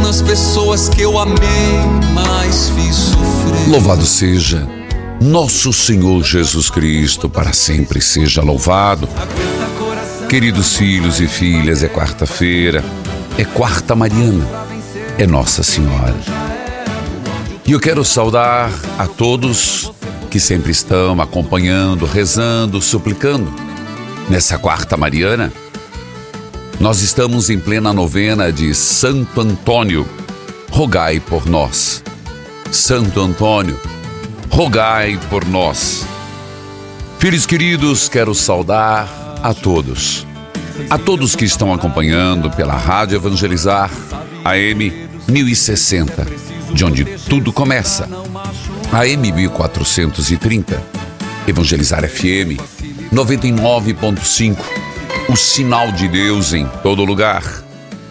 Nas pessoas que eu amei, mas fiz sofrer. Louvado seja nosso Senhor Jesus Cristo, para sempre seja louvado. Queridos filhos e filhas, é quarta-feira, é quarta Mariana, é Nossa Senhora. E eu quero saudar a todos que sempre estão acompanhando, rezando, suplicando. Nessa quarta Mariana, nós estamos em plena novena de Santo Antônio. Rogai por nós. Santo Antônio, rogai por nós. Filhos queridos, quero saudar a todos. A todos que estão acompanhando pela Rádio Evangelizar AM 1060, de onde tudo começa. AM 1430, Evangelizar FM 99.5, o sinal de Deus em todo lugar.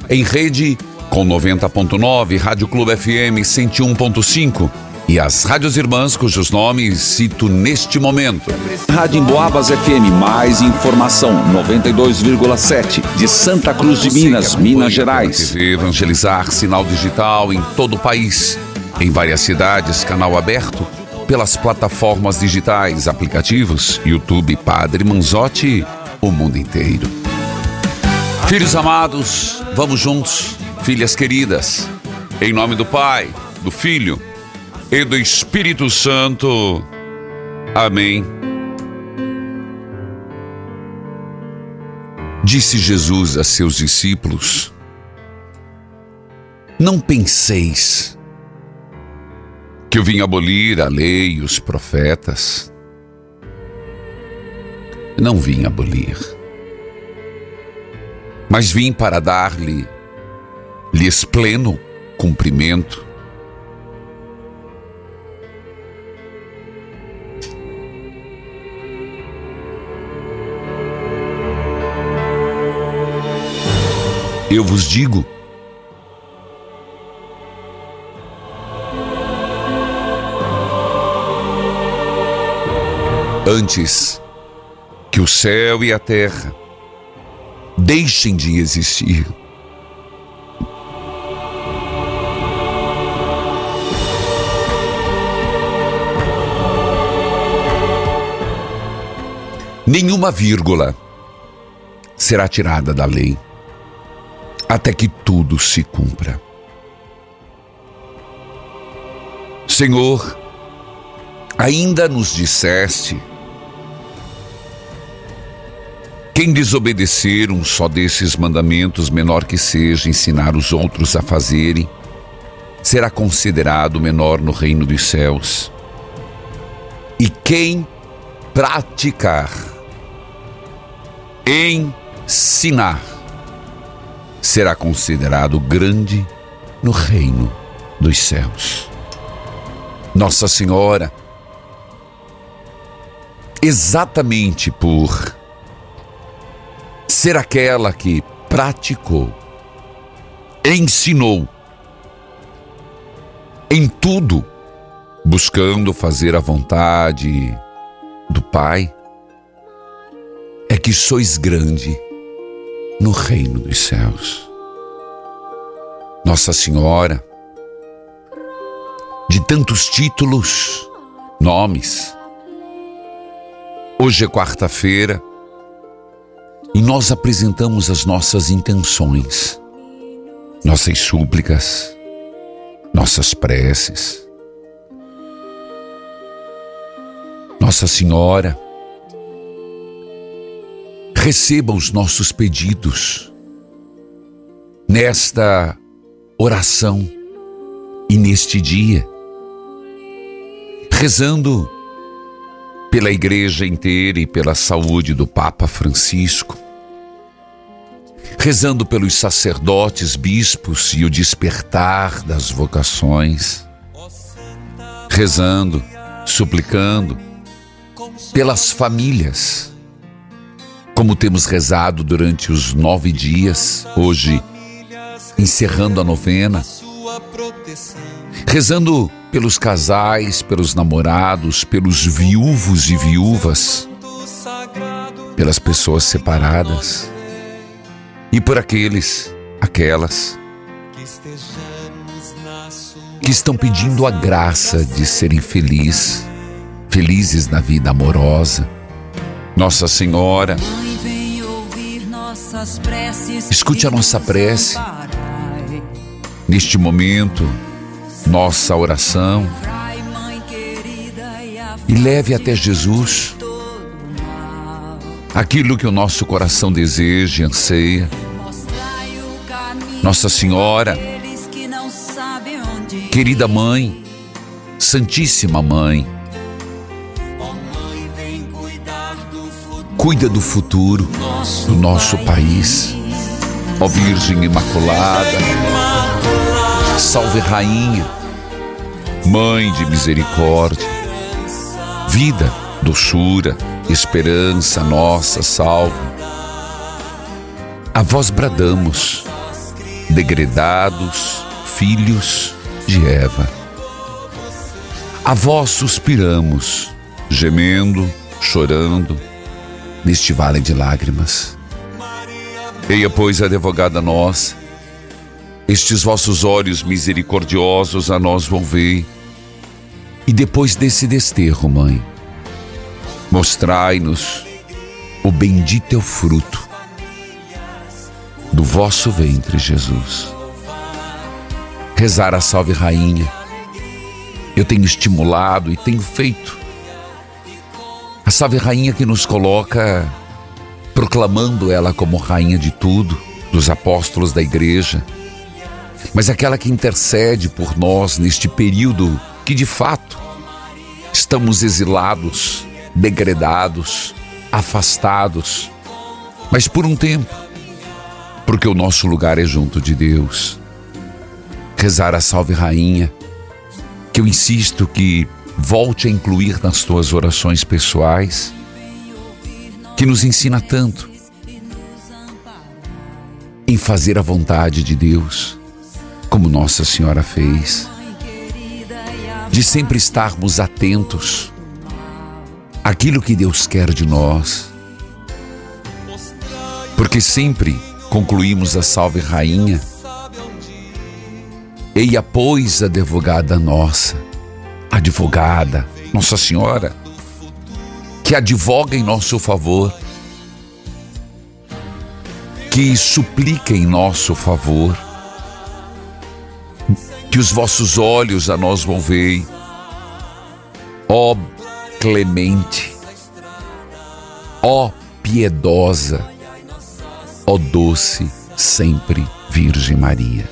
Em rede com 90.9, Rádio Clube FM 101.5 e as rádios irmãs cujos nomes cito neste momento. Rádio Emboabas FM, mais informação, 92,7, de Santa Cruz de Minas, Minas Gerais. Evangelizar, sinal digital em todo o país. Em várias cidades, canal aberto pelas plataformas digitais, aplicativos, YouTube Padre Manzotti, o mundo inteiro. Filhos amados, vamos juntos, filhas queridas, em nome do Pai, do Filho e do Espírito Santo. Amém. Disse Jesus a seus discípulos: Não penseis que eu vim abolir a lei e os profetas. Não vim abolir, mas vim para dar-lhe lhes pleno cumprimento. Eu vos digo, antes que o céu e a terra deixem de existir, nenhuma vírgula será tirada da lei até que tudo se cumpra. Senhor, ainda nos disseste: quem desobedecer um só desses mandamentos, menor que seja, ensinar os outros a fazerem, será considerado menor no reino dos céus. E quem praticar, ensinar, será considerado grande no reino dos céus. Nossa Senhora, exatamente por ser aquela que praticou, ensinou, em tudo, buscando fazer a vontade do Pai, é que sois grande no reino dos céus. Nossa Senhora, de tantos títulos, nomes. Hoje é quarta-feira e nós apresentamos as nossas intenções, nossas súplicas, nossas preces. Nossa Senhora, receba os nossos pedidos nesta oração e neste dia, rezando pela igreja inteira e pela saúde do Papa Francisco, rezando pelos sacerdotes, bispos e o despertar das vocações, rezando, suplicando pelas famílias, como temos rezado durante os nove dias, hoje encerrando a novena, rezando pelos casais, pelos namorados, pelos viúvos e viúvas, pelas pessoas separadas e por aqueles, aquelas que estão pedindo a graça de serem felizes, felizes na vida amorosa. Nossa Senhora, escute a nossa prece. Neste momento, nossa oração. E leve até Jesus aquilo que o nosso coração deseja e anseia. Nossa Senhora, querida Mãe, Santíssima Mãe, cuida do futuro do nosso país. Ó Virgem Imaculada, salve Rainha, Mãe de misericórdia, vida, doçura, esperança nossa, salve. A vós bradamos, degredados, filhos de Eva. A vós suspiramos, gemendo, chorando, neste vale de lágrimas. Eia, pois, advogada nossa, estes vossos olhos misericordiosos a nós volvei, e depois desse desterro, mãe, mostrai-nos o bendito é o fruto do vosso ventre, Jesus. Rezar a Salve Rainha, eu tenho estimulado e tenho feito. A Salve Rainha que nos coloca proclamando ela como rainha de tudo, dos apóstolos da igreja, mas aquela que intercede por nós neste período que de fato estamos exilados degredados, afastados, mas por um tempo, porque o nosso lugar é junto de Deus. Rezar a Salve Rainha, que eu insisto que volte a incluir nas tuas orações pessoais, que nos ensina tanto em fazer a vontade de Deus, como Nossa Senhora fez, de sempre estarmos atentos aquilo que Deus quer de nós. Porque sempre concluímos a Salve Rainha. Eia, pois, advogada nossa, advogada, Nossa Senhora, que advoga em nosso favor, que suplica em nosso favor, que os vossos olhos a nós vão ver. Ó clemente, ó piedosa, ó doce sempre Virgem Maria.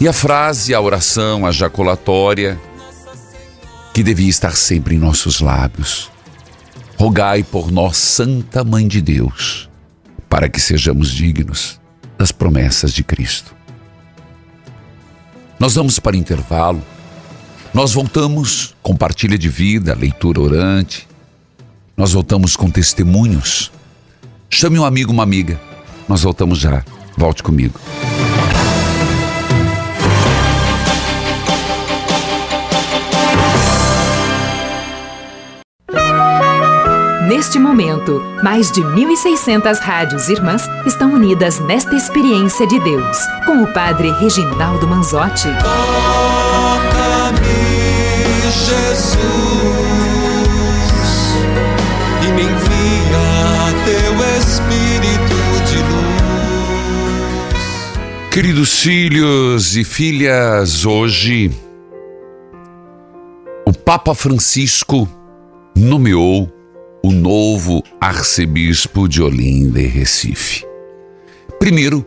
E a frase, a oração, a jaculatória, que devia estar sempre em nossos lábios. Rogai por nós, Santa Mãe de Deus, para que sejamos dignos das promessas de Cristo. Nós vamos para intervalo nós voltamos com partilha de vida, leitura orante. Nós voltamos com testemunhos. Chame um amigo, uma amiga. Nós voltamos já. Volte comigo. Neste momento, mais de 1.600 rádios irmãs estão unidas nesta experiência de Deus, com o Padre Reginaldo Manzotti. Jesus, e me envia teu Espírito de luz. Queridos filhos e filhas, hoje o Papa Francisco nomeou o novo arcebispo de Olinda e Recife. Primeiro,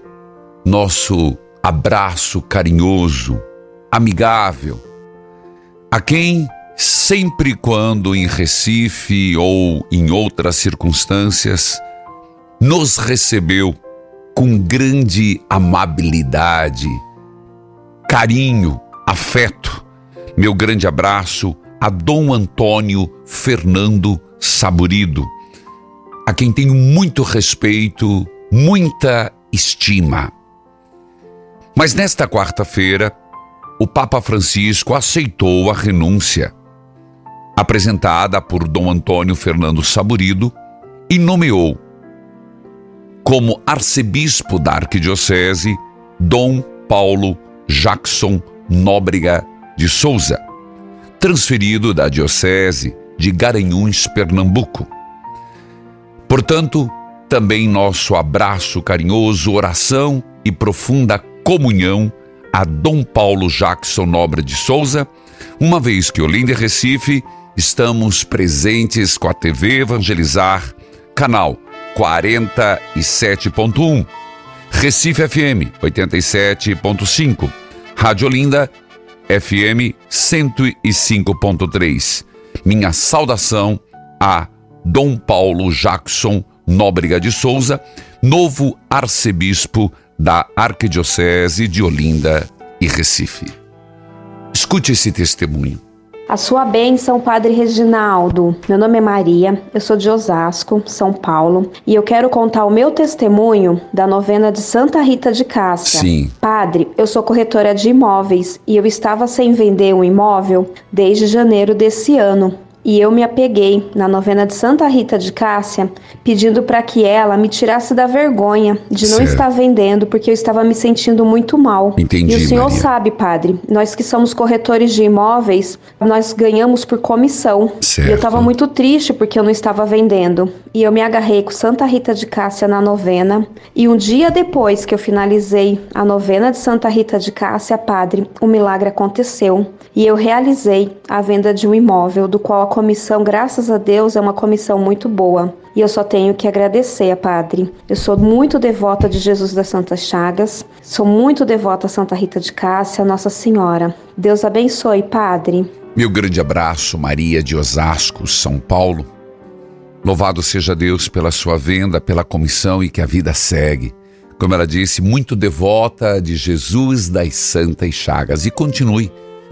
nosso abraço carinhoso, amigável, a quem sempre quando em Recife ou em outras circunstâncias nos recebeu com grande amabilidade, carinho, afeto. Meu grande abraço a Dom Antônio Fernando Saburido, a quem tenho muito respeito, muita estima. Mas nesta quarta-feira, o Papa Francisco aceitou a renúncia apresentada por Dom Antônio Fernando Saburido e nomeou como arcebispo da Arquidiocese Dom Paulo Jackson Nóbrega de Souza, transferido da Diocese de Garanhuns, Pernambuco. Portanto, também nosso abraço carinhoso, oração e profunda comunhão a Dom Paulo Jackson Nobre de Souza, uma vez que Olinda e Recife estamos presentes com a TV Evangelizar, canal 47.1, Recife FM 87.5, Rádio Olinda FM 105.3. Minha saudação a Dom Paulo Jackson Nóbrega de Souza, novo arcebispo da Arquidiocese de Olinda e Recife. Escute esse testemunho. A sua bênção, Padre Reginaldo. Meu nome é Maria, eu sou de Osasco, São Paulo, e eu quero contar o meu testemunho da novena de Santa Rita de Cássia. Sim. Padre, eu sou corretora de imóveis e eu estava sem vender um imóvel desde janeiro desse ano. E eu me apeguei na novena de Santa Rita de Cássia, pedindo para que ela me tirasse da vergonha de não Certo. estar vendendo, porque eu estava me sentindo muito mal. Entendi, e o senhor Maria. sabe, padre, nós que somos corretores de imóveis, nós ganhamos por comissão. Certo. E eu estava muito triste porque eu não estava vendendo. E eu me agarrei com Santa Rita de Cássia na novena. E um dia depois que eu finalizei a novena de Santa Rita de Cássia, padre, o milagre aconteceu. E eu realizei a venda de um imóvel, do qual comissão, graças a Deus, é uma comissão muito boa. E eu só tenho que agradecer a Padre. Eu sou muito devota de Jesus das Santas Chagas, sou muito devota a Santa Rita de Cássia, Nossa Senhora. Deus abençoe, Padre. Meu grande abraço, Maria de Osasco, São Paulo. Louvado seja Deus pela sua venda, pela comissão e que a vida segue. Como ela disse, muito devota de Jesus das Santas Chagas. E continue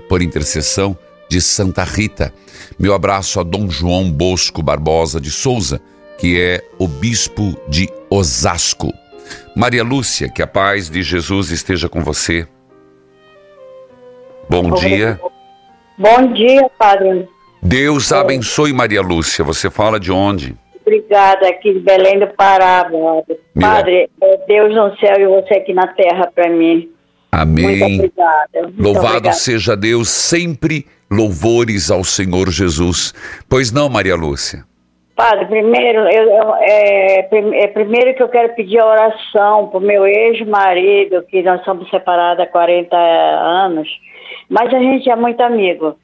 por intercessão de Santa Rita. Meu abraço a Dom João Bosco Barbosa de Souza, que é o bispo de Osasco. Maria Lúcia, que a paz de Jesus esteja com você. Bom dia. Bom dia, Padre. Deus abençoe Maria Lúcia. Você fala de onde? Obrigada aqui de Belém do Pará, Padre. Padre, é Deus no céu e você aqui na terra para mim. Muito Amém. obrigada. Muito Louvado obrigada. seja Deus, sempre louvores ao Senhor Jesus. Pois não, Maria Lúcia? Padre, primeiro, eu, eu- é, é, primeiro que eu quero pedir a oração para o meu ex-marido, que nós somos separados há 40 anos, mas a gente é muito amigo.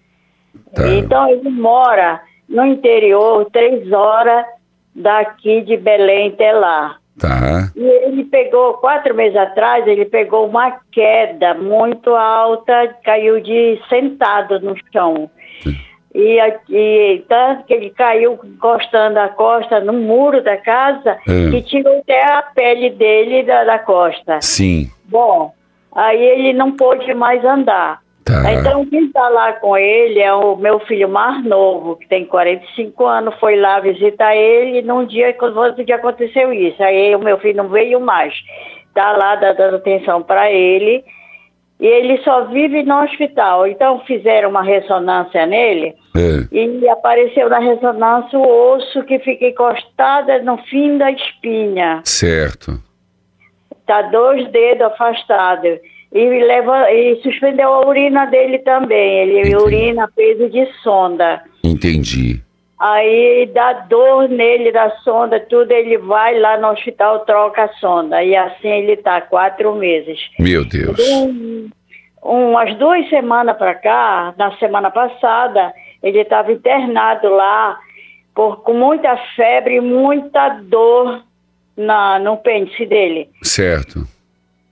Tá. Então ele mora no interior, três horas daqui de Belém até lá. Tá. E ele pegou, quatro meses atrás, ele pegou uma queda muito alta, caiu de sentado no chão. E, a- e tanto que ele caiu encostando a costa no muro da casa, É. que tirou até a pele dele da, da costa. Sim. Bom, aí ele não pôde mais andar. Tá. Então, quem está lá com ele é o meu filho mais novo, que tem 45 anos, foi lá visitar ele num dia que outro dia aconteceu isso. Aí o meu filho não veio mais. Está lá dando atenção para ele. E ele só vive no hospital. Então fizeram uma ressonância nele É. e apareceu na ressonância o osso que fica encostado no fim da espinha. Certo. Tá dois dedos afastados. E, leva, e suspendeu a urina dele também. Ele Entendi. urina peso de sonda. Entendi. Aí dá dor nele da sonda, tudo, ele vai lá no hospital, troca a sonda. E assim ele tá quatro meses. Meu Deus. Um, umas duas semanas para cá, na semana passada, ele estava internado lá por, com muita febre e muita dor na, no pêndice dele. Certo.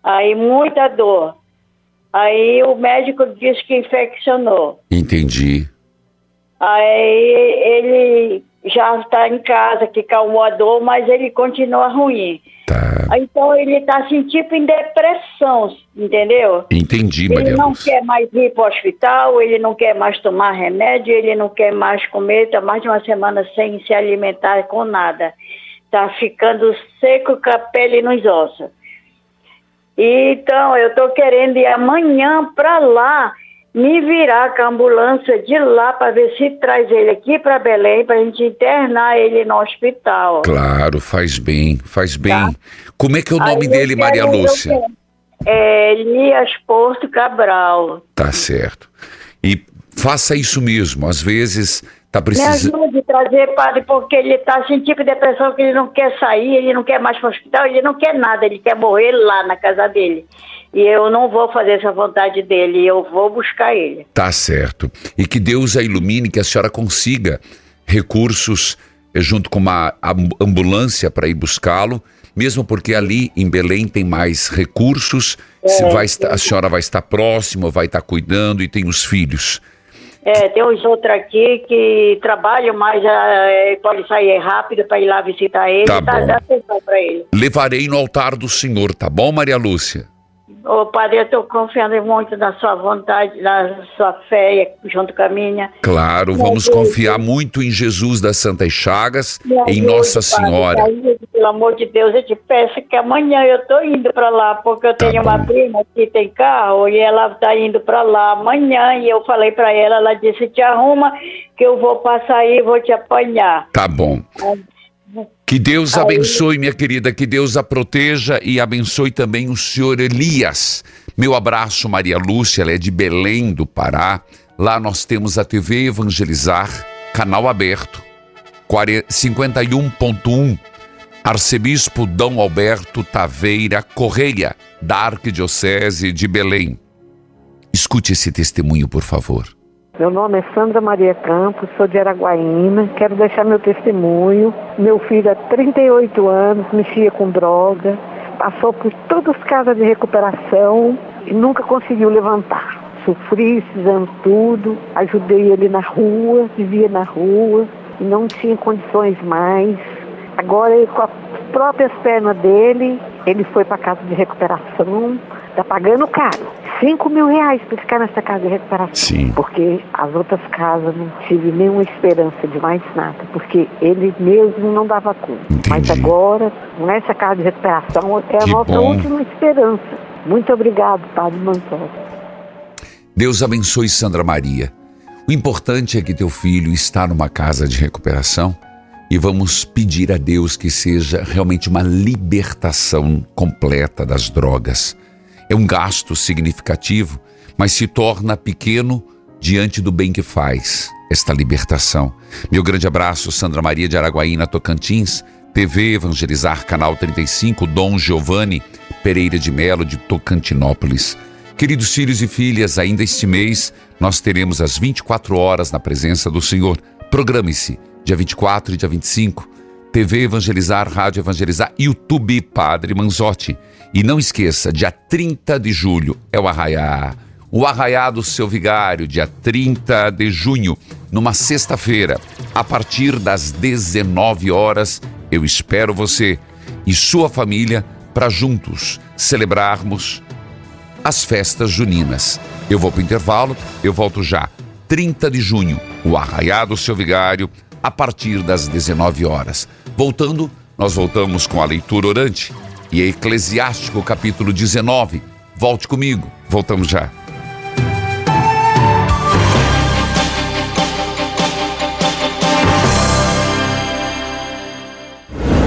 Aí muita dor. Aí o médico disse que infeccionou. Entendi. Aí ele já está em casa, que calmou a dor, mas ele continua ruim. Tá. Então ele está assim, tipo em depressão, entendeu? Entendi, Ele Maria não Lúcia. quer mais ir para o hospital, ele não quer mais tomar remédio, ele não quer mais comer, está mais de uma semana sem se alimentar com nada. Está ficando seco com a pele nos ossos. Então, eu estou querendo ir amanhã para lá, me virar com a ambulância de lá para ver se traz ele aqui para Belém, para a gente internar ele no hospital. Claro, faz bem, faz bem. Tá. Como é que é o Aí nome dele, Maria Lúcia? É Elias Porto Cabral. Tá certo. E faça isso mesmo. Às vezes tá Me ajude a trazer, padre, porque ele está assim, tipo de depressão, que ele não quer sair, ele não quer mais para o hospital, ele não quer nada, ele quer morrer lá na casa dele. E eu não vou fazer essa vontade dele, eu vou buscar ele. Tá certo. E que Deus a ilumine, que a senhora consiga recursos eh, junto com uma am- ambulância para ir buscá-lo, mesmo porque ali em Belém tem mais recursos, se vai a senhora vai estar próxima, vai estar cuidando e tem os filhos. É, tem uns outros aqui que trabalham, mas é, pode sair rápido para ir lá visitar ele, Tá tá, bom. dá atenção para ele. Levarei no altar do Senhor, tá bom, Maria Lúcia? Ô, padre, eu estou confiando muito na sua vontade, na sua fé, junto com a minha. Claro, vamos confiar muito em Jesus das Santas Chagas, Me em ajude, Nossa padre, Senhora. me ajude, pelo amor de Deus, eu te peço que amanhã eu estou indo para lá, porque eu Tá tenho uma bom. prima que tem carro e ela está indo para lá amanhã. E eu falei para ela, ela disse: te arruma que eu vou passar aí e vou te apanhar. Tá bom. Que Deus abençoe, minha querida, que Deus a proteja e abençoe também o senhor Elias. Meu abraço, Maria Lúcia, ela é de Belém do Pará. Lá nós temos a TV Evangelizar, canal aberto, 40 51.1, Arcebispo Dom Alberto Taveira Correia, da Arquidiocese de Belém. Escute esse testemunho, por favor. Meu nome é Sandra Maria Campos, sou de Araguaína. Quero deixar meu testemunho. Meu filho há 38 anos mexia com droga, passou por todas as casas de recuperação e nunca conseguiu levantar. Sofri, fizemos tudo, ajudei ele na rua, vivia na rua e não tinha condições mais. Agora, com as próprias pernas dele, ele foi para casa de recuperação, está pagando caro. 5 mil reais para ficar nessa casa de recuperação. Sim. Porque as outras casas não tive nenhuma esperança de mais nada, porque ele mesmo não dava conta. Mas Entendi. agora, com essa casa de recuperação, é a nossa bom. última esperança. Muito obrigado, Padre Manzoni. Deus abençoe Sandra Maria. O importante é que teu filho está numa casa de recuperação e vamos pedir a Deus que seja realmente uma libertação completa das drogas. É um gasto significativo, mas se torna pequeno diante do bem que faz esta libertação. Meu grande abraço, Sandra Maria de Araguaína, Tocantins, TV Evangelizar, Canal 35, Dom Giovanni Pereira de Melo, de Tocantinópolis. Queridos filhos e filhas, ainda este mês nós teremos as 24 horas na presença do Senhor. Programe-se, dia 24 e dia 25. TV Evangelizar, Rádio Evangelizar, YouTube Padre Manzotti. E não esqueça, dia 30 de julho é o Arraiá. O Arraiá do Seu Vigário, dia 30 de junho, numa sexta-feira, a partir das 19 horas. Eu espero você e sua família para juntos celebrarmos as festas juninas. Eu vou para o intervalo, eu volto já. 30 de junho, o Arraiá do Seu Vigário, a partir das 19 horas. Voltando, nós voltamos com a leitura orante e Eclesiástico capítulo 19, Volte comigo. Voltamos já.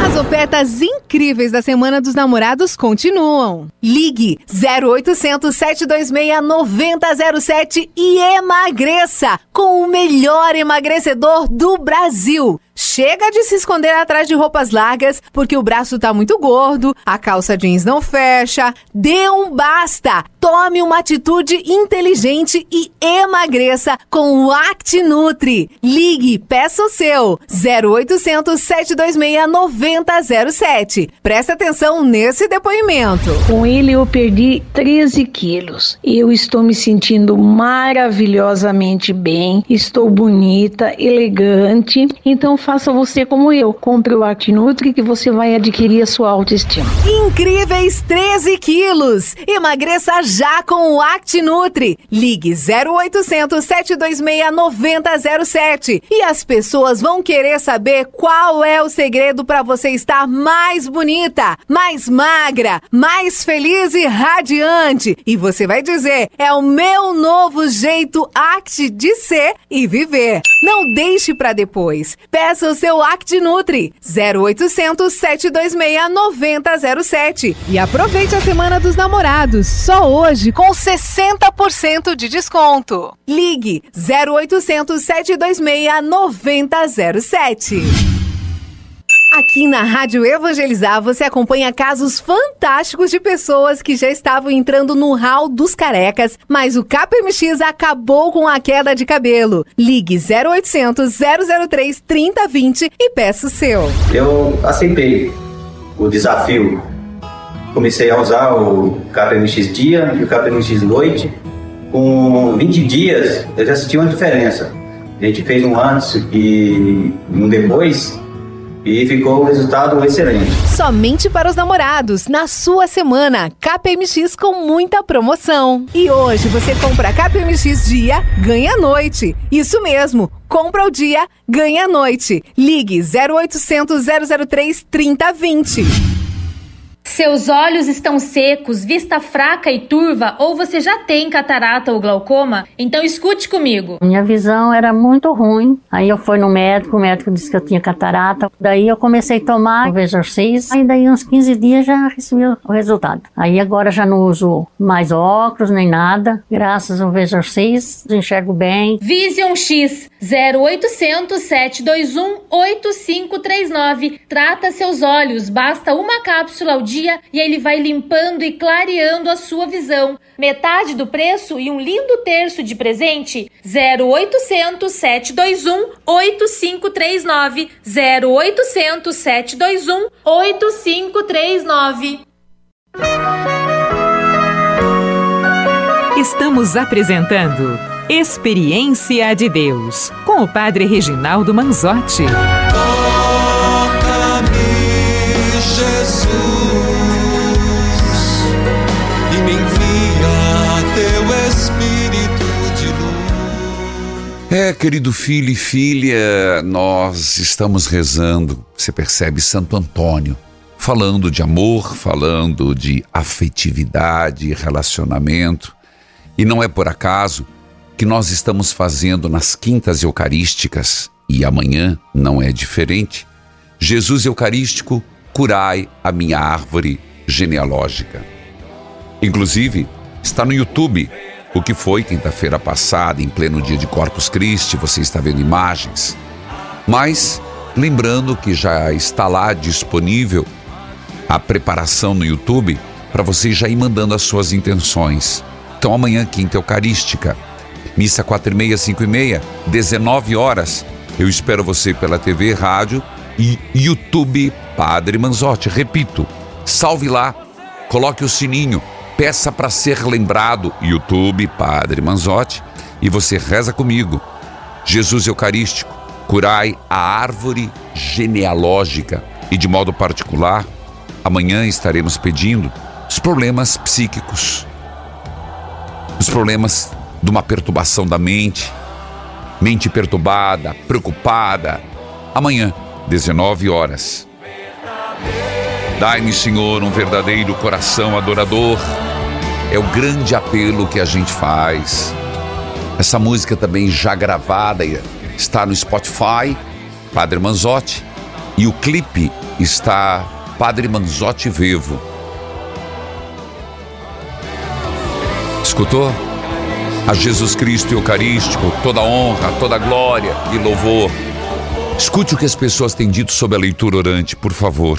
As ofertas incríveis da Semana dos Namorados continuam. Ligue 0800 726 9007 e emagreça com o melhor emagrecedor do Brasil. Chega de se esconder atrás de roupas largas porque o braço tá muito gordo, a calça jeans não fecha. Dê um basta! Tome uma atitude inteligente e emagreça com o ActiNutri. Ligue, peça o seu 0800 726 9007. Presta atenção nesse depoimento. Com ele eu perdi 13 quilos. Eu estou me sentindo maravilhosamente bem, estou bonita, elegante. Então faça você como eu. Compre o ActiNutri que você vai adquirir a sua autoestima. Incríveis 13 quilos! Emagreça já com o ActiNutri. Ligue 0800 726 9007 e as pessoas vão querer saber qual é o segredo para você estar mais bonita, mais magra, mais feliz e radiante. E você vai dizer: é o meu novo jeito Act de ser e viver. Não deixe para depois. Peça o seu ActiNutri 0800 726 9007 e aproveite a Semana dos Namorados só hoje com 60% de desconto. Ligue 0800 726 9007. Aqui na Rádio Evangelizar você acompanha casos fantásticos de pessoas que já estavam entrando no hall dos carecas, mas o KPMX acabou com a queda de cabelo. Ligue 0800 003 3020 e peça o seu. Eu aceitei o desafio. Comecei a usar o KPMX dia e o KPMX noite. Com 20 dias eu já senti uma diferença. A gente fez um antes e um depois e ficou um resultado excelente. Somente para os namorados, na sua semana, KPMX com muita promoção. E hoje você compra KPMX dia, ganha noite. Isso mesmo, compra o dia, ganha noite. Ligue 0800 003 3020. Seus olhos estão secos, vista fraca e turva, ou você já tem catarata ou glaucoma? Então escute comigo. Minha visão era muito ruim. Aí eu fui no médico, o médico disse que eu tinha catarata. Daí eu comecei a tomar o Vesor 6. Aí daí uns 15 dias já recebi o resultado. Aí agora já não uso mais óculos nem nada. Graças ao Vesor 6, enxergo bem. Vision X 0800 721 8539. Trata seus olhos, basta uma cápsula ao dia e ele vai limpando e clareando a sua visão. Metade do preço e um lindo terço de presente? 0800 721 8539. 0800 721 8539. Estamos apresentando Experiência de Deus com o Padre Reginaldo Manzotti. É, querido filho e filha, nós estamos rezando, você percebe, Santo Antônio, falando de amor, falando de afetividade, relacionamento. E não é por acaso que nós estamos fazendo nas quintas eucarísticas, e amanhã não é diferente. Jesus Eucarístico, curai a minha árvore genealógica. Inclusive, está no YouTube o que foi quinta-feira passada, em pleno dia de Corpus Christi, você está vendo imagens. Mas, lembrando que já está lá disponível a preparação no YouTube para você já ir mandando as suas intenções. Então, amanhã, quinta eucarística, missa 4 e meia, 5 e meia, 19 horas. Eu espero você pela TV, rádio e YouTube Padre Manzotti. Repito, salve lá, coloque o sininho, peça para ser lembrado, YouTube Padre Manzotti, e você reza comigo. Jesus Eucarístico, curai a árvore genealógica e de modo particular, amanhã estaremos pedindo os problemas psíquicos, os problemas de uma perturbação da mente, mente perturbada, preocupada. Amanhã, 19 horas. Dai-me, Senhor, um verdadeiro coração adorador. É o grande apelo que a gente faz. Essa música também já gravada está no Spotify, Padre Manzotti, e o clipe está Padre Manzotti Vivo. Escutou? A Jesus Cristo Eucarístico, toda honra, toda glória e louvor. Escute o que as pessoas têm dito sobre a leitura orante, por favor.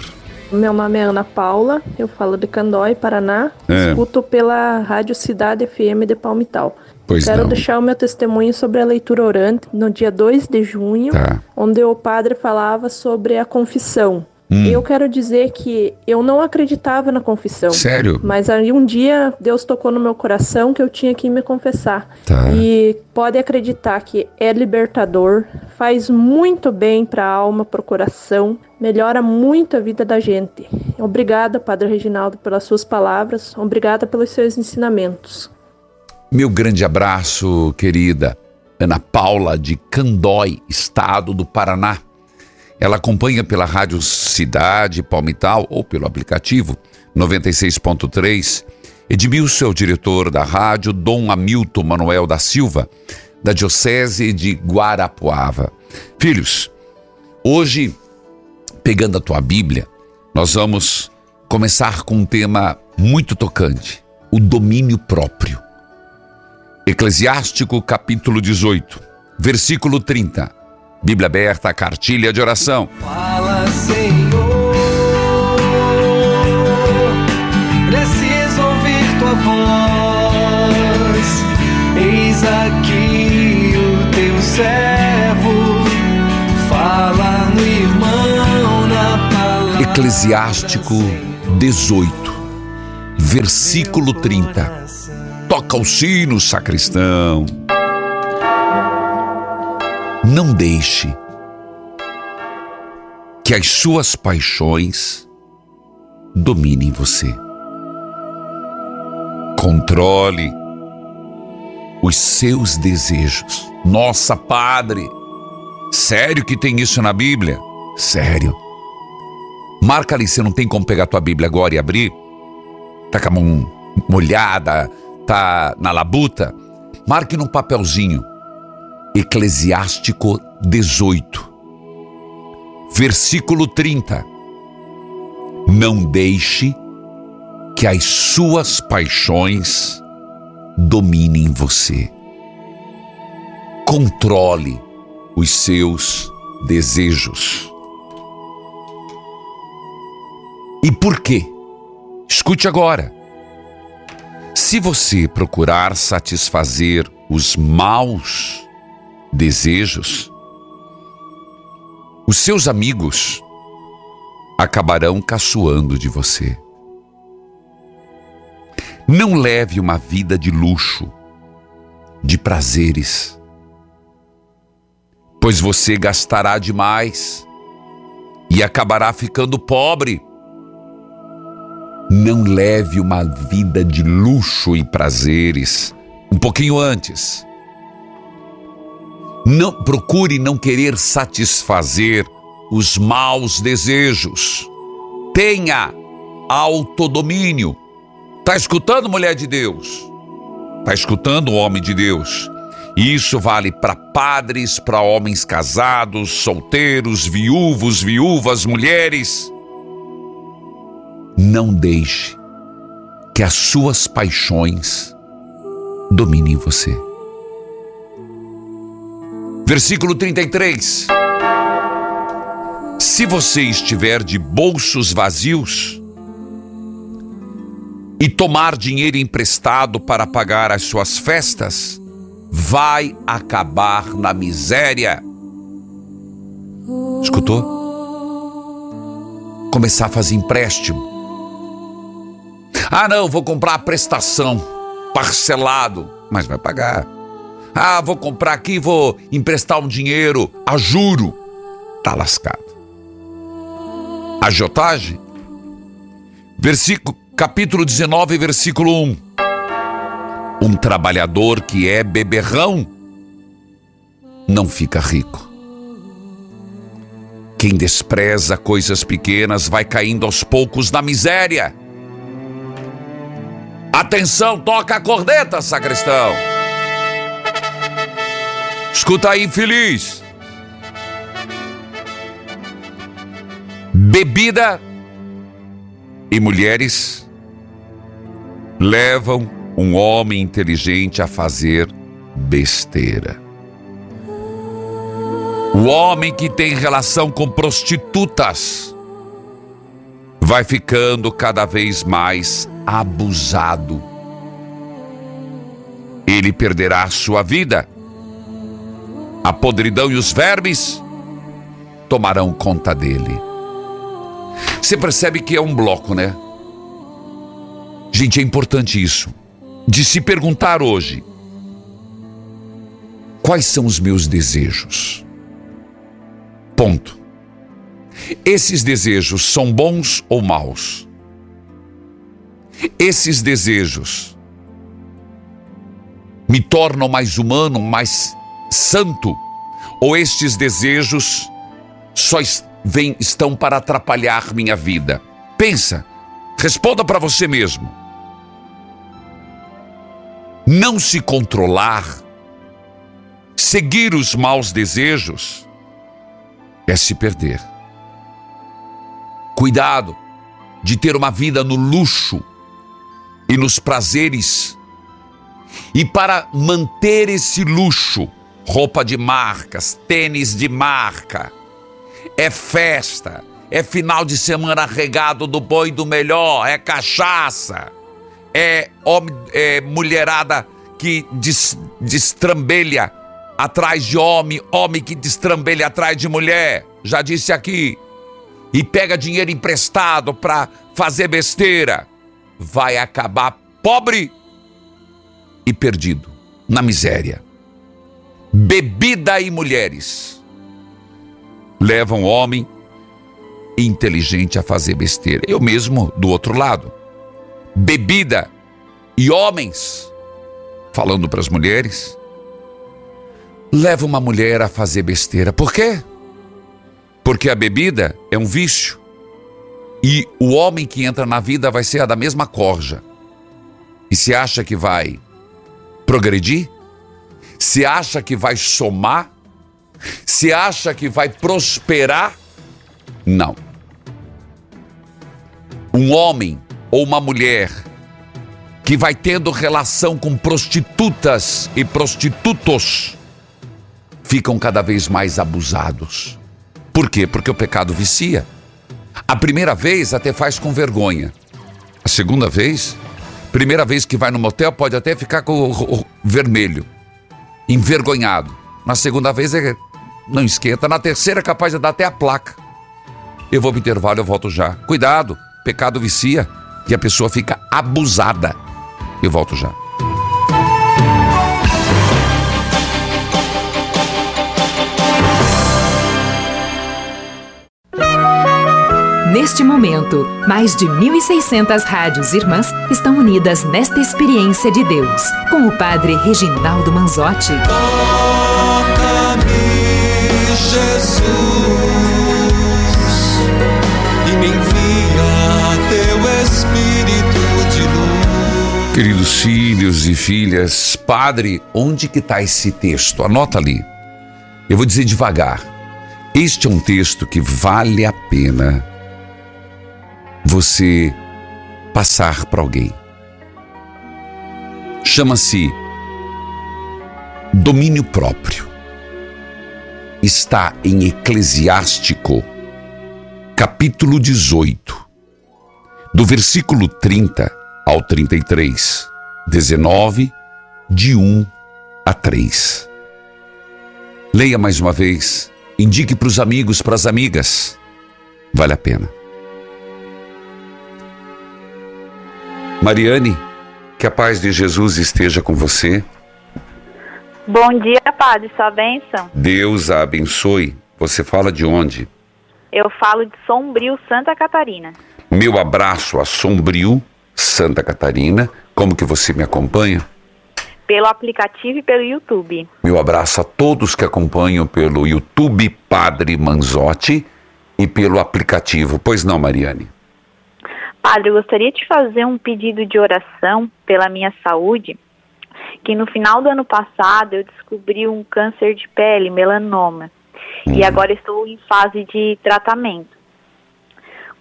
Meu nome é Ana Paula, eu falo de Candói, Paraná. É. Escuto pela Rádio Cidade FM de Palmital. Pois Quero não. deixar o meu testemunho sobre a leitura orante no dia 2 de junho, Tá. onde o padre falava sobre a confissão. Hum. Eu quero dizer que eu não acreditava na confissão. Sério? Mas aí um dia Deus tocou no meu coração que eu tinha que me confessar. Tá. E pode acreditar que é libertador, faz muito bem para a alma, para o coração, melhora muito a vida da gente. Obrigada, Padre Reginaldo, pelas suas palavras. Obrigada pelos seus ensinamentos. Meu grande abraço, querida Ana Paula de Candói, estado do Paraná. Ela acompanha pela Rádio Cidade Palmital ou pelo aplicativo 96.3. Edmilson é o diretor da rádio, Dom Hamilton Manuel da Silva, da Diocese de Guarapuava. Filhos, hoje, pegando a tua Bíblia, nós vamos começar com um tema muito tocante: o domínio próprio. Eclesiástico capítulo 18, versículo 30. Bíblia aberta, cartilha de oração. Fala, Senhor. Preciso ouvir tua voz. Eis aqui o teu servo. Fala no irmão na palavra. Eclesiástico 18, versículo 30. Toca o sino, sacristão. Não deixe que as suas paixões dominem você. Controle os seus desejos. Nossa, Padre, sério que tem isso na Bíblia? Sério. Marca ali, você não tem como pegar tua Bíblia agora e abrir? Tá com a mão molhada, tá na labuta? Marque num papelzinho. Eclesiástico 18, versículo 30. Não deixe que as suas paixões dominem você. Controle os seus desejos. E por quê? Escute agora. Se você procurar satisfazer os maus desejos, os seus amigos acabarão caçoando de você. Não leve uma vida de luxo, de prazeres, pois você gastará demais e acabará ficando pobre. Não leve uma vida de luxo e prazeres um pouquinho antes. Não procure não querer satisfazer os maus desejos. Tenha autodomínio. Tá escutando, mulher de Deus? Tá escutando, homem de Deus? Isso vale para padres, para homens casados, solteiros, viúvos, viúvas, mulheres. Não deixe que as suas paixões dominem você. Versículo 33. Se você estiver de bolsos vazios e tomar dinheiro emprestado para pagar as suas festas, vai acabar na miséria. Escutou? Começar a fazer empréstimo. Ah, não, vou comprar a prestação, parcelado, mas vai pagar. Ah, vou comprar aqui, vou emprestar um dinheiro a juro. Tá lascado. Agiotagem? Versículo, capítulo 19, versículo 1. Um trabalhador que é beberrão não fica rico. Quem despreza coisas pequenas vai caindo aos poucos na miséria. Atenção, toca a corneta, sacristão. Escuta aí, infeliz. Bebida e mulheres levam um homem inteligente a fazer besteira. O homem que tem relação com prostitutas vai ficando cada vez mais abusado. Ele perderá sua vida. A podridão e os vermes tomarão conta dele. Você percebe que é um bloco, né? Gente, é importante isso. De se perguntar hoje: quais são os meus desejos? Ponto. Esses desejos são bons ou maus? Esses desejos me tornam mais humano, mais santo? Ou estes desejos só vem, estão para atrapalhar minha vida? Pensa, responda para você mesmo. Não se controlar, seguir os maus desejos, é se perder. Cuidado de ter uma vida no luxo e nos prazeres. E para manter esse luxo, roupa de marcas, tênis de marca, é festa, é final de semana regado do bom e do melhor, é cachaça, é, homem, é mulherada que des, destrambelha atrás de homem, homem que destrambelha atrás de mulher. Já disse aqui, e pega dinheiro emprestado para fazer besteira, vai acabar pobre e perdido na miséria. Bebida e mulheres levam homem inteligente a fazer besteira. Eu mesmo do outro lado. Bebida e homens, falando para as mulheres, leva uma mulher a fazer besteira. Por quê? Porque a bebida é um vício. E o homem que entra na vida vai ser a da mesma corja. E se acha que vai progredir? Se acha que vai somar? Se acha que vai prosperar? Não. Um homem ou uma mulher que vai tendo relação com prostitutas e prostitutos ficam cada vez mais abusados. Por quê? Porque o pecado vicia. A primeira vez até faz com vergonha. A segunda vez, primeira vez que vai no motel pode até ficar com o, vermelho, envergonhado. Na segunda vez é, não esquenta. Na terceira é capaz de dar até a placa. Eu vou pro intervalo, eu volto já. Cuidado, pecado vicia e a pessoa fica abusada. Eu volto já. Neste momento, mais de 1.600 rádios irmãs estão unidas nesta experiência de Deus, com o Padre Reginaldo Manzotti. Toca-me, Jesus, e me envia teu Espírito de luz. Queridos filhos e filhas, Padre, onde que está esse texto? Anota ali. Eu vou dizer devagar. Este é um texto que vale a pena você passar para alguém. Chama-se domínio próprio. Está em Eclesiástico, capítulo 18, do versículo 30 ao 33, 19, de 1 a 3. Leia mais uma vez, indique para os amigos, para as amigas. Vale a pena. Mariane, que a paz de Jesus esteja com você. Bom dia, Padre, sua bênção. Deus a abençoe. Você fala de onde? Eu falo de Sombrio, Santa Catarina. Meu abraço a Sombrio, Santa Catarina. Como que você me acompanha? Pelo aplicativo e pelo YouTube. Meu abraço a todos que acompanham pelo YouTube Padre Manzotti e pelo aplicativo. Pois não, Mariane? Padre, eu gostaria de fazer um pedido de oração pela minha saúde, que no final do ano passado eu descobri um câncer de pele, melanoma, e agora estou em fase de tratamento.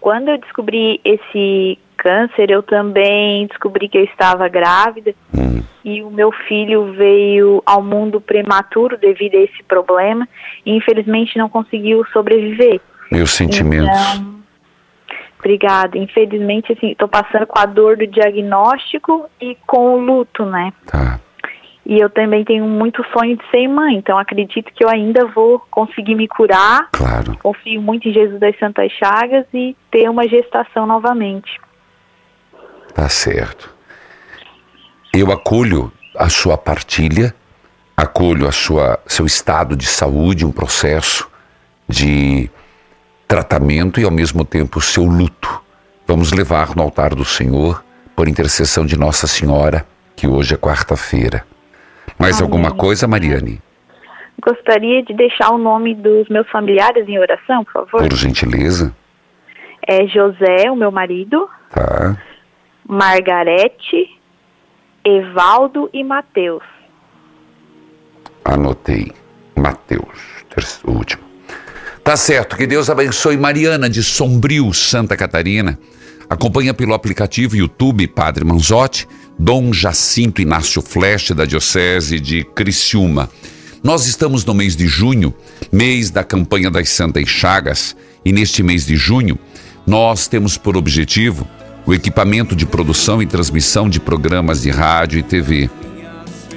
Quando eu descobri esse câncer, eu também descobri que eu estava grávida e o meu filho veio ao mundo prematuro devido a esse problema e infelizmente não conseguiu sobreviver. Meus sentimentos. Então, obrigada. Infelizmente, assim, estou passando com a dor do diagnóstico e com o luto, né? Tá. E eu também tenho muito sonho de ser mãe, então acredito que eu ainda vou conseguir me curar. Claro. Confio muito em Jesus das Santas Chagas e ter uma gestação novamente. Tá certo. Eu acolho a sua partilha, acolho a sua seu estado de saúde, um processo de tratamento e ao mesmo tempo o seu luto. Vamos levar no altar do Senhor por intercessão de Nossa Senhora, que hoje é quarta-feira. Mais alguma coisa, Mariane? Gostaria de deixar o nome dos meus familiares em oração, por favor. Por gentileza. É José, o meu marido, Tá. Margarete, Evaldo e Mateus. Anotei. Mateus, terceiro, último. Tá certo, que Deus abençoe Mariana de Sombrio, Santa Catarina. Acompanha pelo aplicativo YouTube Padre Manzotti, Dom Jacinto Inácio Fleche, da Diocese de Criciúma. Nós estamos no mês de junho, mês da campanha das Santas Chagas, e neste mês de junho, nós temos por objetivo o equipamento de produção e transmissão de programas de rádio e TV.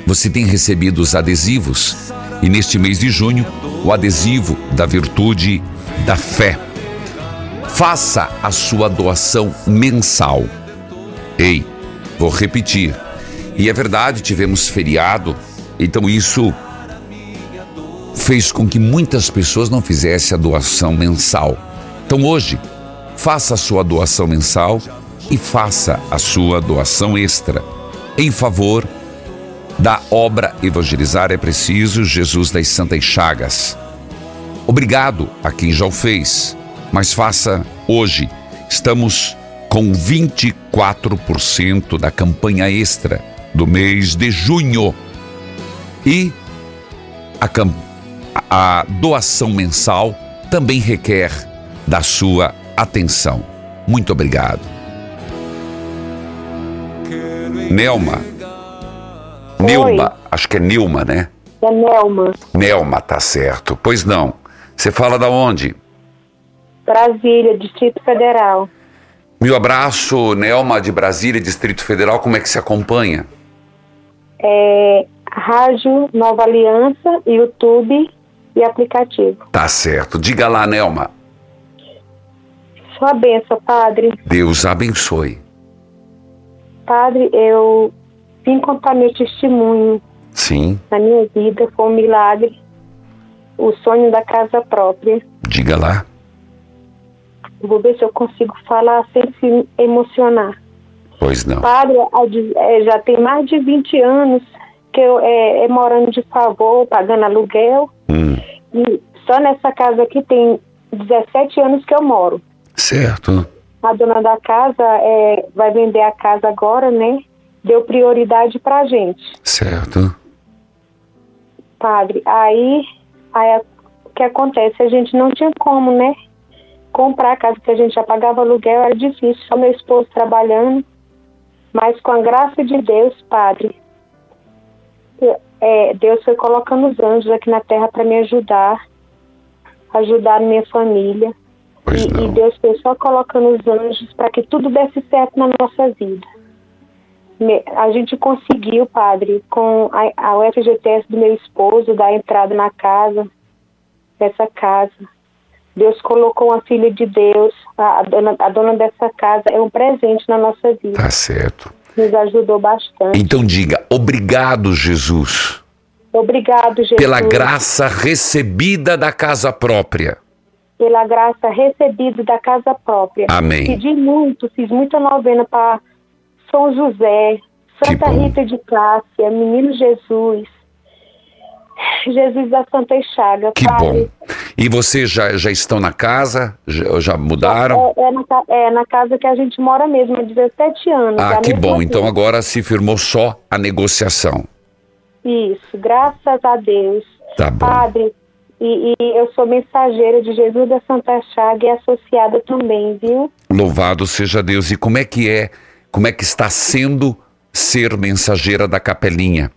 Você tem recebido os adesivos e neste mês de junho, o adesivo da virtude da fé. Faça a sua doação mensal. Ei, vou repetir. E é verdade, tivemos feriado, então isso fez com que muitas pessoas não fizessem a doação mensal. Então hoje, faça a sua doação mensal e faça a sua doação extra em favor da obra Evangelizar é Preciso Jesus das Santas Chagas. Obrigado a quem já o fez, mas faça hoje. Estamos com 24% da campanha extra do mês de junho. E a, a doação mensal também requer da sua atenção. Muito obrigado. Nelma. Nilma, acho que é Nilma, né? É Nelma, Nelma, tá certo. Pois não. Você fala da onde? Brasília, Distrito Federal. Meu abraço, Nelma de Brasília, Distrito Federal. Como é que se acompanha? É, Rádio Nova Aliança, YouTube e aplicativo. Tá certo. Diga lá, Nelma. Sua benção, Padre. Deus abençoe. Padre, eu vim contar meu testemunho Sim, na minha vida, foi um milagre. O sonho da casa própria. diga lá. Vou ver se eu consigo falar sem se emocionar. Pois não. Padre, é, já tem mais de 20 anos que eu é, é morando de favor, pagando aluguel. Hum, E só nessa casa aqui tem 17 anos que eu moro. certo. A dona da casa é, vai vender a casa agora, né? Deu prioridade pra gente, Certo. padre. Aí, aí o que acontece? A gente não tinha como, né? Comprar a casa que a gente já pagava aluguel era difícil, só meu esposo trabalhando. Mas com a graça de Deus, padre, é, Deus foi colocando os anjos aqui na terra para me ajudar, ajudar a minha família. E, e Deus foi só colocando os anjos para que tudo desse certo na nossa vida. A gente conseguiu, padre, com a, a UFGTS do meu esposo, dar entrada na casa, dessa casa. Deus colocou uma filha de Deus, a, a dona, a dona dessa casa é um presente na nossa vida. Tá certo. Nos ajudou bastante. Então diga, obrigado, Jesus, Obrigado, Jesus. pela graça recebida da casa própria. pela graça recebida da casa própria. Amém. Pedi muito, fiz muita novena para São José, Santa Rita de Cássia, Menino Jesus, Jesus da Santa Chaga. Que Padre, bom. E vocês já, já estão na casa? Já, já mudaram? É, é, na, é na casa que a gente mora mesmo, há 17 anos. é ah, a que bom. Então agora se firmou só a negociação. Isso, graças a Deus. Tá bom. Padre, e, e eu sou mensageira de Jesus da Santa Chaga e associada também, viu? Louvado seja Deus. E como é que é? Como é que está sendo ser mensageira da capelinha?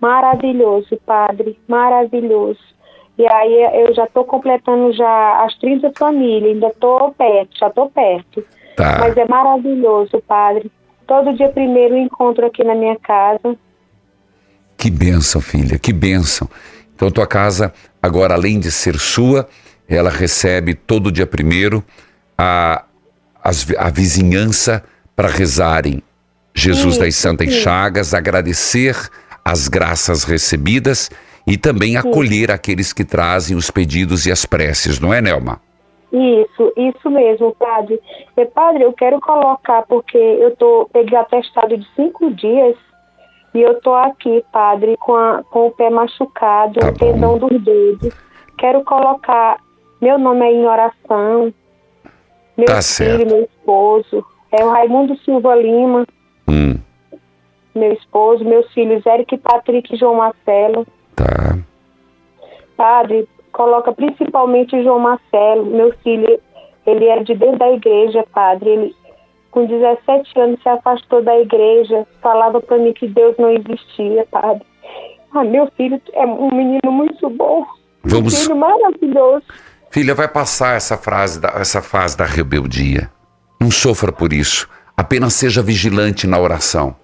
Maravilhoso, Padre, maravilhoso. E aí eu já estou completando já as 30 famílias, ainda estou perto, já estou perto. Tá. Mas é maravilhoso, Padre. Todo dia primeiro encontro aqui na minha casa. Que bênção, filha, que bênção. Então, tua casa, agora, além de ser sua, ela recebe todo dia primeiro a, vi- a vizinhança para rezarem Jesus das Santas. Chagas, agradecer as graças recebidas e também acolher aqueles que trazem os pedidos e as preces, não é, Nelma? Isso, isso mesmo, padre. E, padre, eu quero colocar, porque eu tô, peguei atestado de cinco dias e eu tô aqui, padre, com, a- com o pé machucado, o tendão dos dedos. Quero colocar meu nome aí em oração, meu Tá filho, certo. meu esposo. É o Raimundo Silva Lima, Hum, meu esposo, meus filhos Eric, Patrick e João Marcelo. tá. Padre, coloca principalmente João Marcelo, meu filho, ele é de dentro da igreja, padre. Ele, com 17 anos, se afastou da igreja, falava para mim que Deus não existia, padre. Ah, meu filho é um menino muito bom. Vamos- Um filho maravilhoso. Filha, vai passar essa, frase da- essa fase da rebeldia. Não sofra por isso. Apenas seja vigilante na oração.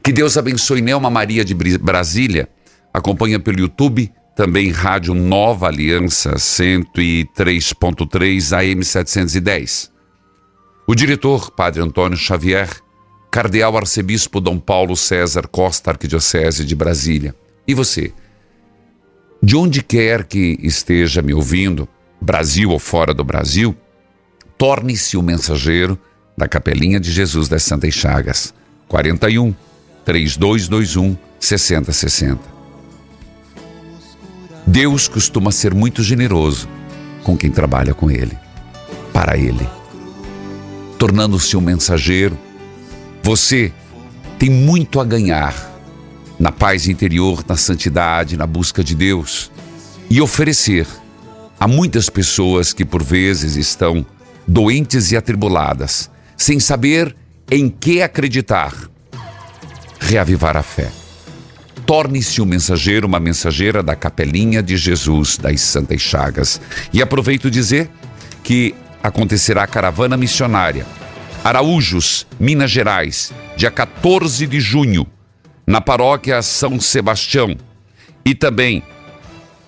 Que Deus abençoe Nelma Maria de Brasília. Acompanha pelo YouTube, também Rádio Nova Aliança 103.3 AM 710. O diretor, Padre Antônio Xavier, Cardeal Arcebispo Dom Paulo César Costa, Arquidiocese de Brasília. E você? De onde quer que esteja me ouvindo, Brasil ou fora do Brasil, torne-se o mensageiro da Capelinha de Jesus das Santas Chagas. 41 3221 6060. Deus costuma ser muito generoso com quem trabalha com Ele, para Ele. Tornando-se um mensageiro, você tem muito a ganhar na paz interior, na santidade, na busca de Deus e oferecer a muitas pessoas que por vezes estão doentes e atribuladas, sem saber em que acreditar, reavivar a fé. Torne-se um mensageiro, uma mensageira da Capelinha de Jesus das Santas Chagas. E aproveito dizer que acontecerá a caravana missionária Araújos, Minas Gerais, dia 14 de junho, na paróquia São Sebastião. E também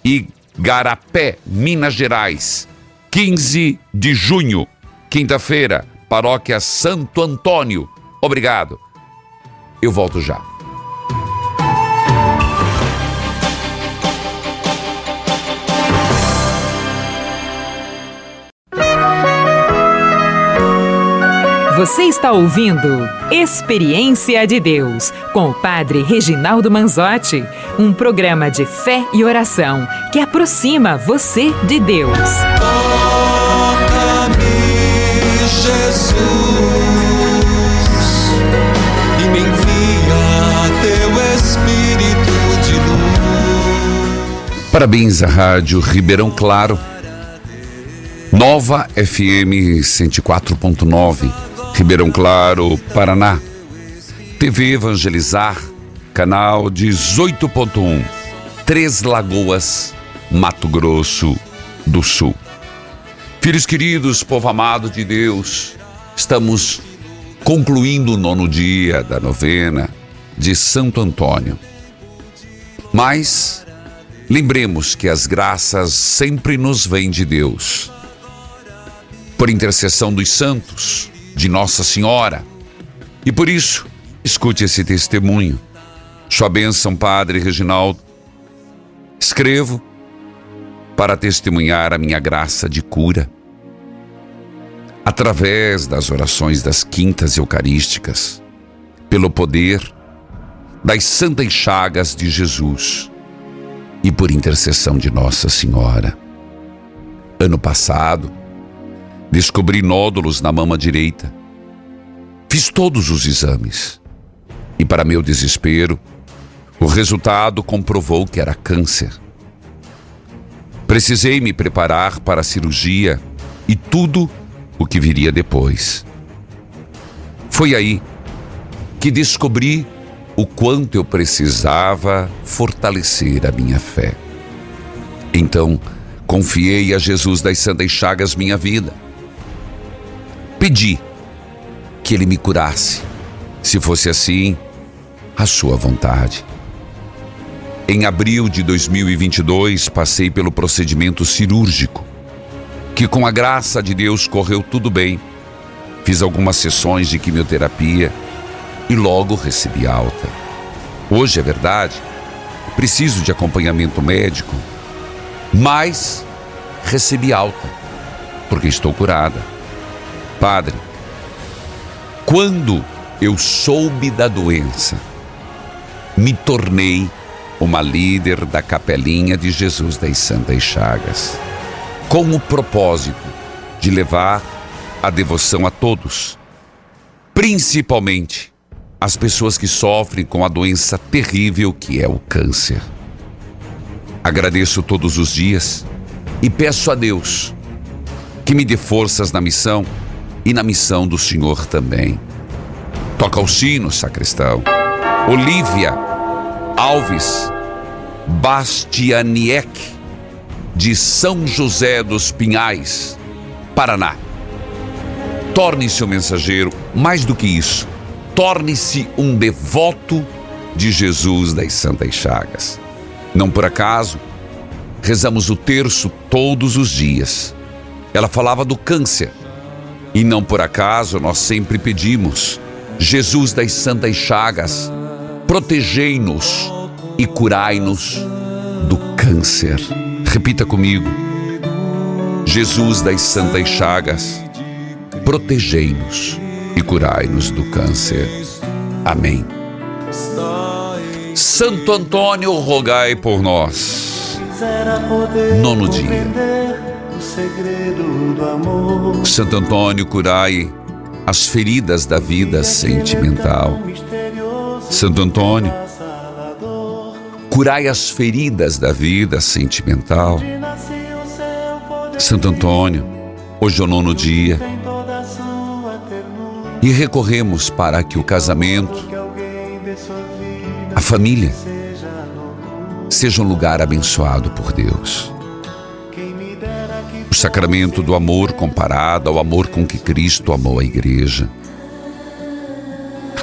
Igarapé, Minas Gerais, 15 de junho, quinta-feira, paróquia Santo Antônio. Obrigado. Eu volto já. Você está ouvindo Experiência de Deus com o Padre Reginaldo Manzotti, um programa de fé e oração que aproxima você de Deus. Jesus, e me envia teu Espírito de luz. Parabéns à Rádio Ribeirão Claro. Nova FM 104.9, Ribeirão Claro, Paraná. TV Evangelizar, canal 18.1, Três Lagoas, Mato Grosso do Sul. Filhos queridos, povo amado de Deus, estamos concluindo o nono dia da novena de Santo Antônio. Mas lembremos que as graças sempre nos vêm de Deus. Por intercessão dos santos, de Nossa Senhora. E por isso, escute esse testemunho. Sua bênção, Padre Reginaldo. Escrevo para testemunhar a minha graça de cura. Através das orações das quintas eucarísticas, pelo poder das santas chagas de Jesus e por intercessão de Nossa Senhora. Ano passado, descobri nódulos na mama direita. Fiz todos os exames. E, para meu desespero, o resultado comprovou que era câncer. Precisei me preparar para a cirurgia e tudo o que viria depois. Foi aí que descobri o quanto eu precisava fortalecer a minha fé. Então, confiei a Jesus das Santas Chagas minha vida. Pedi que ele me curasse. Se fosse assim, a sua vontade. Em abril de 2022, passei pelo procedimento cirúrgico, que com a graça de Deus correu tudo bem. Fiz algumas sessões de quimioterapia e logo recebi alta. Hoje é verdade, preciso de acompanhamento médico, mas recebi alta, porque estou curada. Padre, quando eu soube da doença, me tornei uma líder da Capelinha de Jesus das Santas Chagas, com o propósito de levar a devoção a todos, principalmente as pessoas que sofrem com a doença terrível que é o câncer. Agradeço todos os dias e peço a Deus que me dê forças na missão e na missão do Senhor também. Toca o sino, sacristão. Olívia Alves Bastianiek, de São José dos Pinhais, Paraná. Torne-se um mensageiro, mais do que isso, torne-se um devoto de Jesus das Santas Chagas. Não por acaso, rezamos o terço todos os dias. Ela falava do câncer. E não por acaso nós sempre pedimos: Jesus das Santas Chagas, protegei-nos e curai-nos do câncer. Repita comigo. Jesus das Santas Chagas, protegei-nos e curai-nos do câncer. Amém. Santo Antônio, rogai por nós. Nono dia. Santo Antônio, curai as feridas da vida sentimental. Santo Antônio, curai as feridas da vida sentimental. Santo Antônio, hoje é o nono dia, e recorremos para que o casamento, a família, seja um lugar abençoado por Deus. O sacramento do amor comparado ao amor com que Cristo amou a igreja.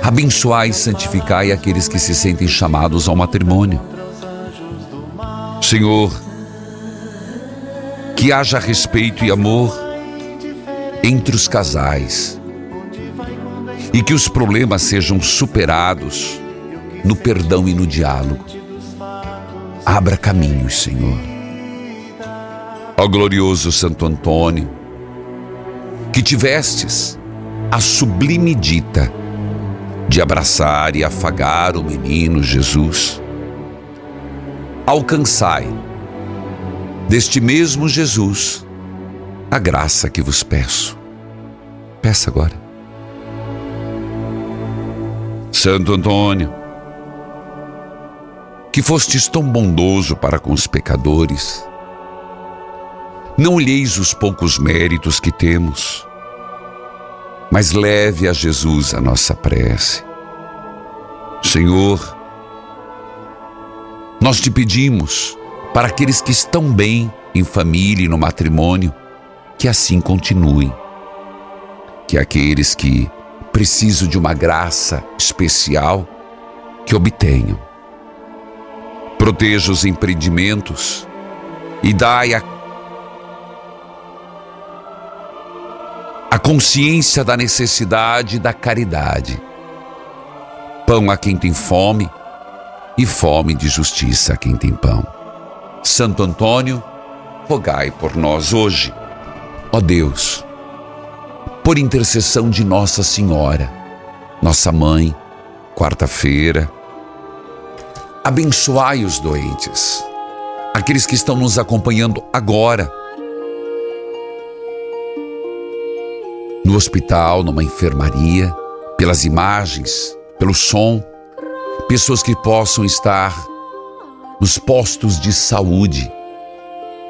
Abençoai e santificai aqueles que se sentem chamados ao matrimônio. Senhor, que haja respeito e amor entre os casais e que os problemas sejam superados no perdão e no diálogo. Abra caminhos, Senhor. Ó glorioso Santo Antônio, que tivestes a sublime dita de abraçar e afagar o menino Jesus alcançai deste mesmo Jesus a graça que vos peço. Peça agora. Santo Antônio, que fostes tão bondoso para com os pecadores, não olheis os poucos méritos que temos, mas leve a Jesus a nossa prece. Senhor, nós te pedimos para aqueles que estão bem em família e no matrimônio, que assim continuem. Que aqueles que precisam de uma graça especial, que obtenham. Proteja os empreendimentos e dai a, a consciência da necessidade da caridade. Pão a quem tem fome e fome de justiça a quem tem pão. Santo Antônio, rogai por nós hoje. Ó Deus, por intercessão de Nossa Senhora, nossa mãe, quarta-feira, abençoai os doentes, aqueles que estão nos acompanhando agora, no hospital, numa enfermaria, pelas imagens, pelo som, pessoas que possam estar nos postos de saúde.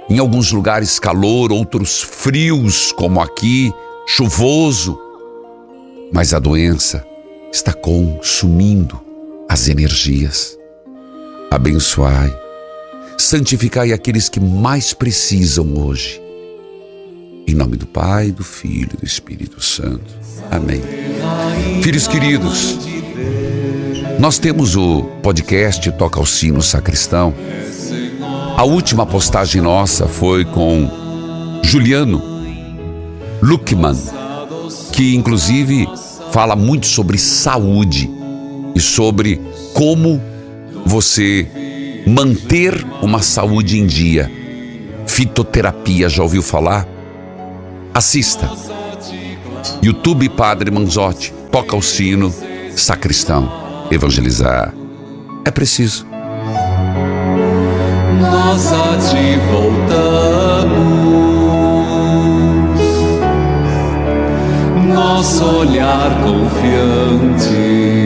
Em alguns lugares calor, outros frios, como aqui, chuvoso. Mas a doença está consumindo as energias. Abençoai, santificai aqueles que mais precisam hoje. Em nome do Pai, do Filho e do Espírito Santo. Amém. Filhos queridos, nós temos o podcast Toca o Sino Sacristão. A última postagem nossa foi com Juliano Luckman, que inclusive fala muito sobre saúde e sobre como você manter uma saúde em dia. Fitoterapia, já ouviu falar? Assista. YouTube Padre Manzotti, toca o sino, sacristão, evangelizar. É preciso. Nós a te voltamos, nosso olhar confiante.